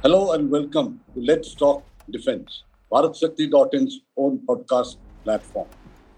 Hello and welcome to Let's Talk Defense, BharatShakti.in's own podcast platform.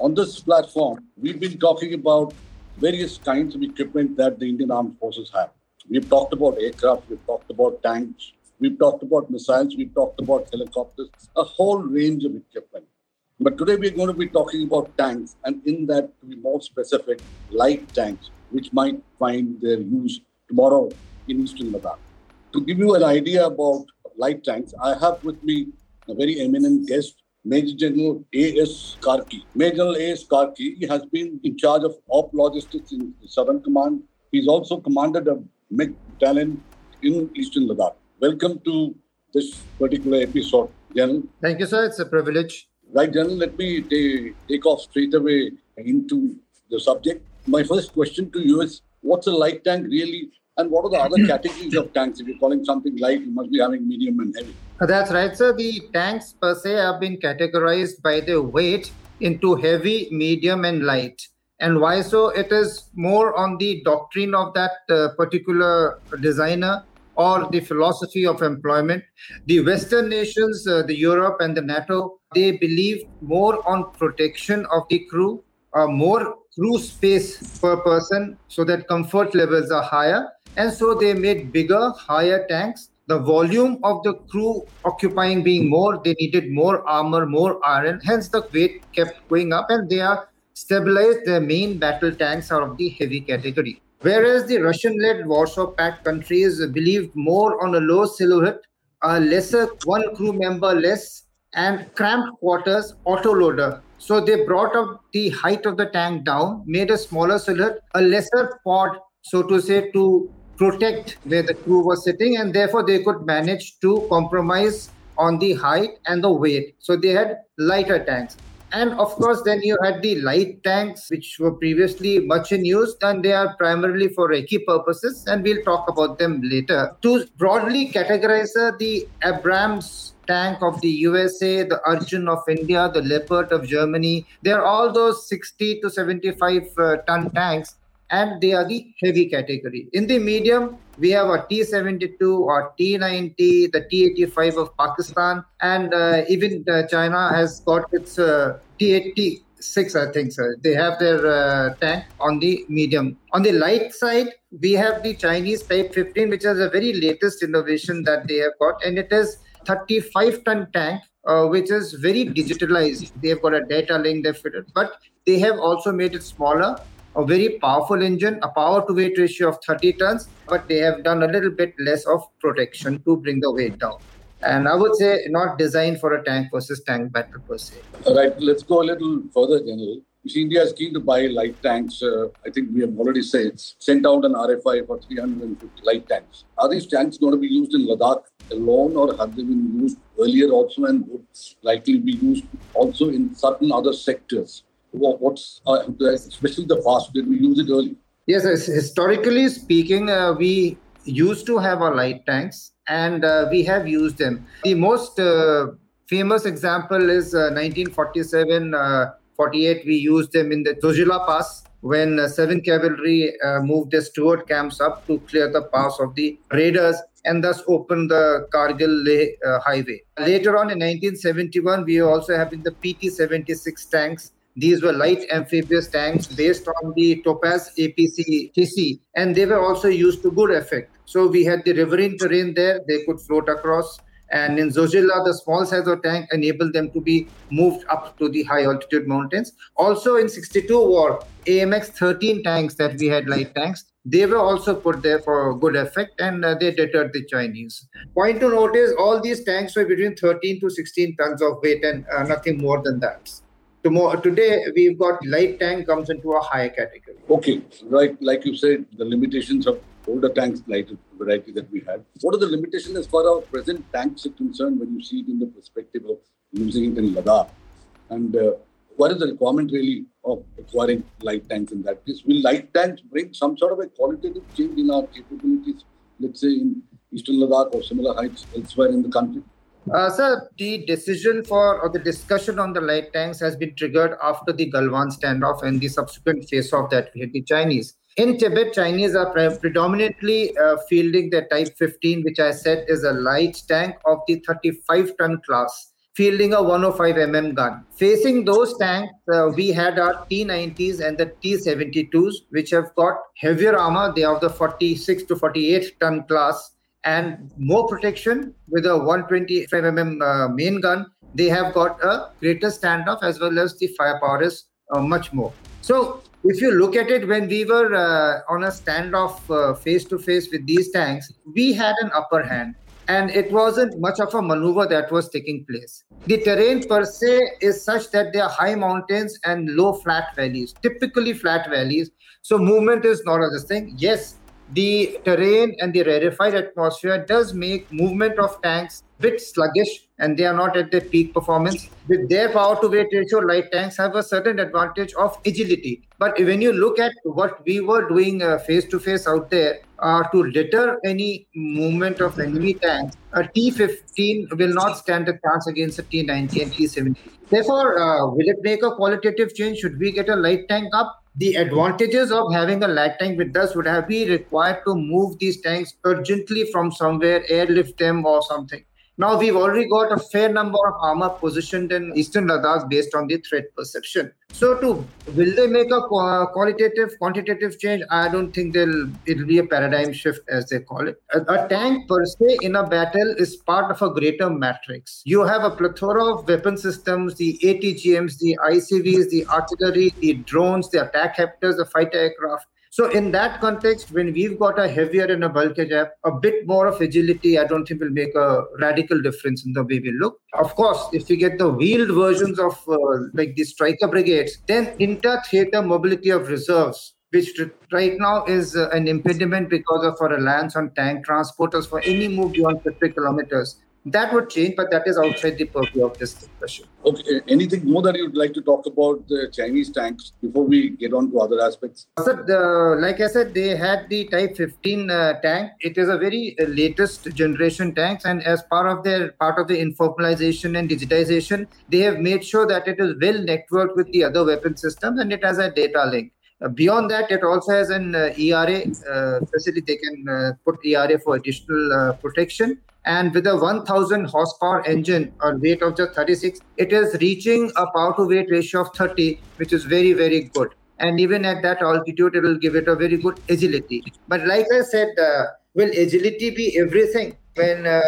On this platform, we've been talking about various kinds of equipment that the Indian Armed Forces have. We've talked about aircraft, we've talked about tanks, we've talked about missiles, we've talked about helicopters, a whole range of equipment. But today we're going to be talking about tanks, and in that, to be more specific, light tanks, which might find their use tomorrow in eastern Ladakh. To give you an idea about light tanks, I have with me a very eminent guest, Major General A.S. Karki. Major General A.S. Karki he has been in charge of op logistics in Southern Command. He's also commanded a mech battalion in Eastern Ladakh. Welcome to this particular episode, General. Thank you, sir. It's a privilege. Right, General, let me t- take off straight away into the subject. My first question to you is what's a light tank really, and what are the other categories of tanks? If you're calling something light, you must be having medium and heavy. That's right, sir. The tanks per se have been categorized by their weight into heavy, medium, and light. And why so? It is more on the doctrine of that uh, particular designer or the philosophy of employment. The Western nations, uh, the Europe and the NATO, they believe more on protection of the crew, uh, more crew space per person, so that comfort levels are higher. And so they made bigger, higher tanks. The volume of the crew occupying being more, they needed more armor, more iron. Hence, the weight kept going up, and they are stabilized. Their main battle tanks are of the heavy category. Whereas the Russian led Warsaw Pact countries believed more on a low silhouette, a lesser one crew member less, and cramped quarters autoloader. So they brought up the height of the tank down, made a smaller silhouette, a lesser pod, so to say, to protect where the crew was sitting, and therefore they could manage to compromise on the height and the weight. So they had lighter tanks. And of course, then you had the light tanks, which were previously much in use, and they are primarily for recce purposes, and we'll talk about them later. To broadly categorize the Abrams tank of the USA, the Arjun of India, the Leopard of Germany, they're all those 60 to 75 uh, ton tanks and they are the heavy category. In the medium, we have a T-72 or T-90, the T-85 of Pakistan, and uh, even uh, China has got its uh, T-86, I think. So they have their uh, tank on the medium. On the light side, we have the Chinese Type 15, which is a very latest innovation that they have got, and it is 35 ton tank. Uh, which is very digitalized. They've got a data link they fitted, but they have also made it smaller a very powerful engine, a power to weight ratio of 30 tons, but they have done a little bit less of protection to bring the weight down. And I would say not designed for a tank versus tank battle per se. All right, let's go a little further, General. You see, India is keen to buy light tanks. Uh, I think we have already said sent out an RFI for 350 light tanks. Are these tanks going to be used in Ladakh alone, or have they been used earlier also and would likely be used also in certain other sectors? What's uh, especially the past? Did we use it early? Yes, historically speaking, uh, we used to have our light tanks and uh, we have used them. The most uh, famous example is 1947 uh, 48. We used them in the Zojila Pass when uh, 7th Cavalry moved their Stuart tanks up to clear the pass of the raiders and thus opened the Kargil highway. Later on in 1971, we also have in the PT 76 tanks these were light amphibious tanks based on the Topaz APC TC, and they were also used to good effect. So we had the riverine terrain there; they could float across. And in Zojila, the small size of tank enabled them to be moved up to the high altitude mountains. Also in 62 war, AMX 13 tanks that we had light tanks, they were also put there for good effect and uh, they deterred the Chinese. Point to note is all these tanks were between 13 to 16 tons of weight and uh, nothing more than that. Tomorrow, today, we've got light tank comes into a higher category. Okay, right. Like you said, the limitations of older tanks, light variety that we had. What are the limitations as far as our present tanks are concerned when you see it in the perspective of using it in Ladakh? And uh, what is the requirement really of acquiring light tanks in that case? Will light tanks bring some sort of a qualitative change in our capabilities, let's say in Eastern Ladakh or similar heights elsewhere in the country? Uh, sir, the decision for or the discussion on the light tanks has been triggered after the Galwan standoff and the subsequent face-off that we had the Chinese. In Tibet, Chinese are pre- predominantly uh, fielding the Type 15, which I said is a light tank of the 35 ton class, fielding a 105 mm gun. Facing those tanks, uh, we had our T90s and the T72s, which have got heavier armor. They are of the 46 to 48 ton class and more protection with a 125 mm uh, main gun. They have got a greater standoff as well as the firepower is uh, much more. So if you look at it, when we were uh, on a standoff face to face with these tanks, we had an upper hand and it wasn't much of a maneuver that was taking place. The terrain per se is such that there are high mountains and low flat valleys, typically flat valleys. So movement is not a thing. Yes, the terrain and the rarefied atmosphere does make movement of tanks a bit sluggish and they are not at their peak performance. With their power to weight ratio, light tanks have a certain advantage of agility. But when you look at what we were doing face to face out there uh, to deter any movement of enemy tanks, a T15 will not stand a chance against a T90 and T70. Therefore, uh, will it make a qualitative change? Should we get a light tank up? The advantages of having a light tank with us would have been required to move these tanks urgently from somewhere, airlift them or something. Now we've already got a fair number of armor positioned in eastern Ladakh based on the threat perception. So, to will they make a qualitative, quantitative change? I don't think they'll. It'll be a paradigm shift, as they call it. A, a tank per se in a battle is part of a greater matrix. You have a plethora of weapon systems: the ATGMs, the ICVs, the artillery, the drones, the attack helicopters, the fighter aircraft so in that context, when we've got a heavier and a bulky jab, a bit more of agility, I don't think will make a radical difference in the way we look. Of course, if we get the wheeled versions of uh, like the Stryker brigades, then inter-theater mobility of reserves which right now is uh, an impediment because of our reliance on tank transporters for any move beyond 50 kilometers that would change, but that is outside the purview of this discussion. Okay, anything more that you'd like to talk about the Chinese tanks before we get on to other aspects? Sir, the, like I said, they had the Type 15 uh, tank. It is a very uh, latest generation tanks, and as part of their part of the informatization and digitization, they have made sure that it is well networked with the other weapon systems, and it has a data link. Uh, beyond that, it also has an uh, ERA uh, facility. They can put ERA for additional protection. And with a 1000 horsepower engine or weight of just 36, it is reaching a power to weight ratio of 30, which is very, very good. And even at that altitude, it will give it a very good agility. But like I said, will agility be everything? When uh,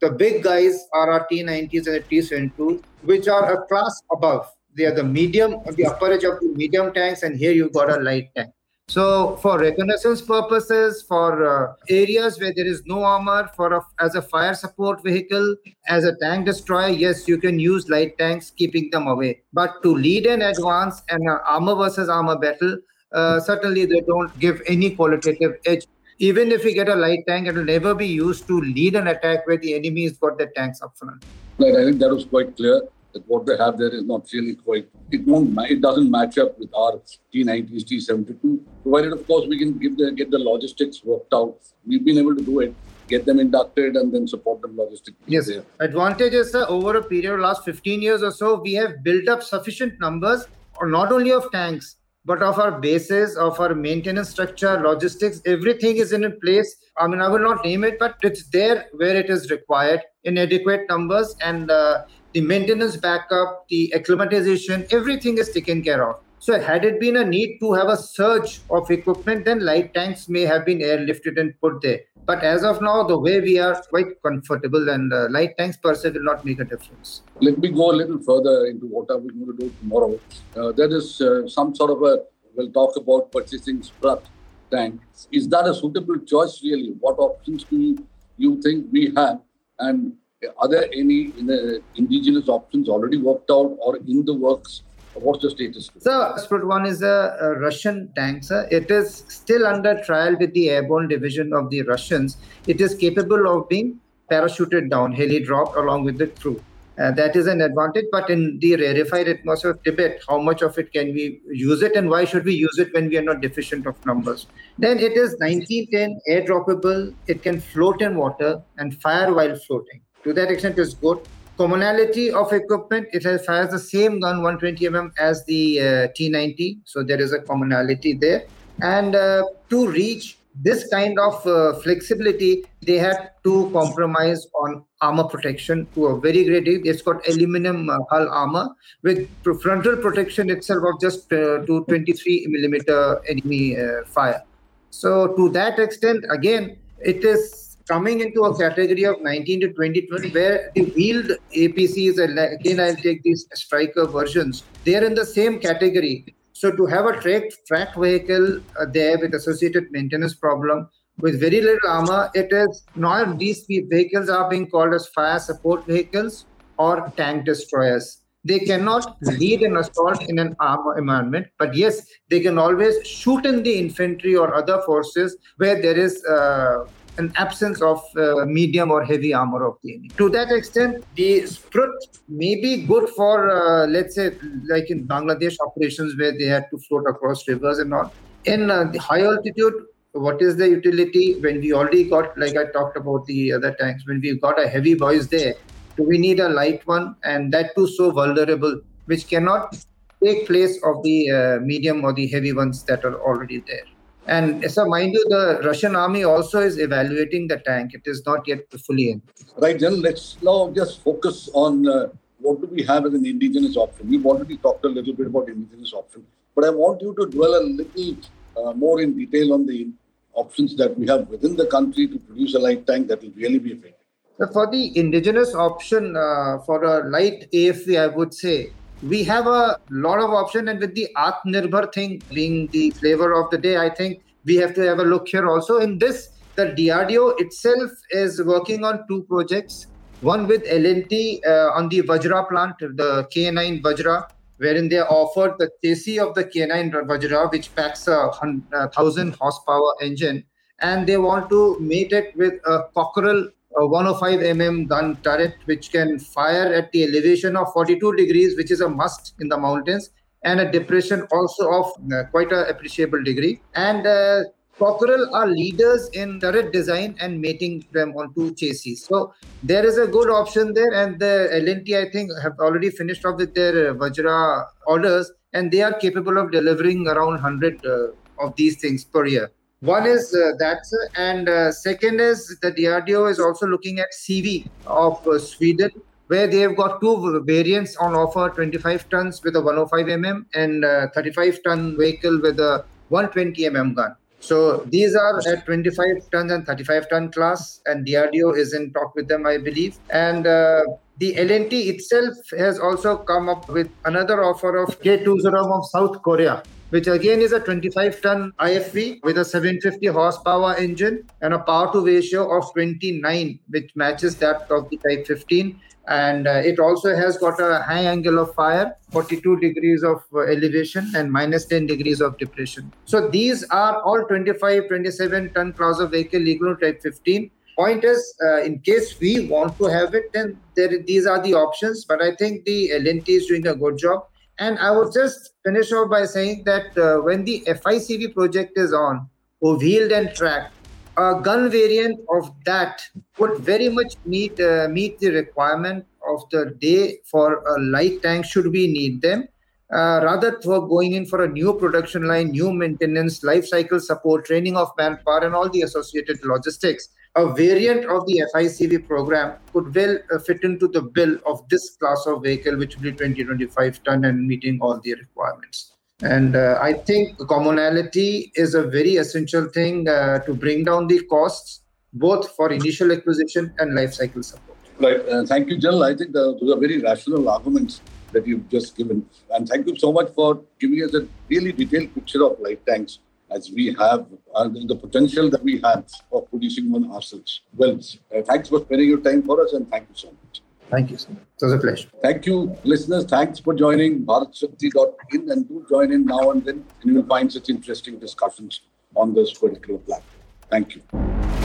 the big guys are our T90s and the T72, which are a class above. They are the medium, the upper edge of the medium tanks, and here you've got a light tank. So for reconnaissance purposes, for uh, areas where there is no armor, for a, as a fire support vehicle, as a tank destroyer, yes, you can use light tanks, keeping them away. But to lead an advance and an armor versus armor battle, uh, certainly they don't give any qualitative edge. Even if we get a light tank, it will never be used to lead an attack where the enemy has got the tanks up front. Right, I think that was quite clear that what they have there is not really quite it won't it doesn't match up with our T90s, T72. Provided of course we can give the get the logistics worked out. We've been able to do it, get them inducted and then support them logistically. Yes. There. Advantage is uh, over a period of last 15 years or so, we have built up sufficient numbers or not only of tanks, but of our bases, of our maintenance structure, logistics, everything is in place. I mean, I will not name it, but it's there where it is required in adequate numbers. And uh, the maintenance backup, the acclimatization, everything is taken care of. So, had it been a need to have a surge of equipment, then light tanks may have been airlifted and put there. But as of now, the way we are quite comfortable, and uh, light tanks per se will not make a difference. Let me go a little further into what are we going to do tomorrow. Uh, there is uh, some sort of a, we'll talk about purchasing Sprut tank. Is that a suitable choice, really? What options do you think we have? And are there any in the indigenous options already worked out or in the works? What's the status? So, Sprut 1 is a, a, Russian tank, sir. It is still under trial with the airborne division of the Russians. It is capable of being parachuted down, heli dropped along with the crew. Uh, that is an advantage. But in the rarefied atmosphere of Tibet, how much of it can we use it and why should we use it when we are not deficient of numbers? Then it is 1910 air droppable. It can float in water and fire while floating to that extent is good. Commonality of equipment, it has, fires the same gun 120 mm as the uh, T90, so there is a commonality there. And uh, to reach this kind of uh, flexibility, they had to compromise on armor protection to a very great degree. It's got aluminum uh, hull armor with frontal protection itself of just uh, to 23 millimeter enemy uh, fire. So to that extent, again, it is coming into a category of 19 to 2020 where the wheeled APCs, and again, I'll take these Stryker versions, they're in the same category so to have a track track vehicle uh, there with associated maintenance problem with very little armor, it is not these vehicles are being called as fire support vehicles or tank destroyers. They cannot lead an assault in an armor environment, but yes, they can always shoot in the infantry or other forces where there is uh, an absence of uh, medium or heavy armor of the enemy. To that extent, the Sprut may be good for, uh, let's say, like in Bangladesh operations where they had to float across rivers and all. In uh, the high altitude, what is the utility when we already got, like I talked about the other tanks, when we've got a heavy boys there, do we need a light one? And that too so vulnerable, which cannot take place of the uh, medium or the heavy ones that are already there. And so, mind you, the Russian army also is evaluating the tank. It is not yet fully in. Right, then let's now just focus on uh, what do we have as an indigenous option. We've already talked a little bit about indigenous option, but I want you to dwell a little uh, more in detail on the options that we have within the country to produce a light tank that will really be effective. For the indigenous option uh, for a light AFV, I would say we have a lot of option and with the atmanirbhar thing being the flavor of the day i think we have to have a look here also. In this the drdo itself is working on two projects. One with L&T uh, on the Vajra plant, the K9 Vajra, wherein they offered the chassis of the K9 Vajra, which packs a, a thousand horsepower engine, and they want to mate it with a Cockerill a 105 mm gun turret which can fire at the elevation of 42 degrees which is a must in the mountains and a depression also of uh, quite an appreciable degree and uh, Cockerill are leaders in turret design and mating them onto chassis. So there is a good option there, and the L&T I think have already finished off with their Vajra orders, and they are capable of delivering around 100 uh, of these things per year. One is uh, that, and uh, second is the DRDO is also looking at CV of uh, Sweden, where they have got two variants on offer 25 tons with a 105 mm and 35 ton vehicle with a 120 mm gun. So these are at 25 tons and 35 ton class, and DRDO is in talk with them, I believe. And uh, the L&T itself has also come up with another offer of K20 of South Korea, which again is a 25 ton IFV with a 750 horsepower engine and a power to ratio of 29, which matches that of the Type 15. And uh, it also has got a high angle of fire, 42 degrees of uh, elevation and minus 10 degrees of depression. So these are all 25, 27 ton class of vehicle legal Type 15 point is uh, in case we want to have it then there these are the options but i think the L&T is doing a good job and I would just finish off by saying that uh, when the FICV project is on, or wheeled and tracked, a gun variant of that would very much meet uh, meet the requirement of the day for a light tank should we need them. Uh, rather for going in for a new production line, new maintenance, life cycle support, training of manpower, and all the associated logistics a variant of the FICV program could well uh, fit into the bill of this class of vehicle, which will be 20, 25 ton and meeting all the requirements. And uh, I think commonality is a very essential thing uh, to bring down the costs, both for initial acquisition and life cycle support. Right. Uh, thank you, General. I think those are very rational arguments that you've just given. And thank you so much for giving us a really detailed picture of light tanks as we have uh, the potential that we have of producing one ourselves. Well, uh, thanks for spending your time for us and thank you so much. Thank you. Sir. It was a pleasure. Thank you, listeners. Thanks for joining BharatShakti.in and do join in now and then, and you will find such interesting discussions on this particular platform. Thank you.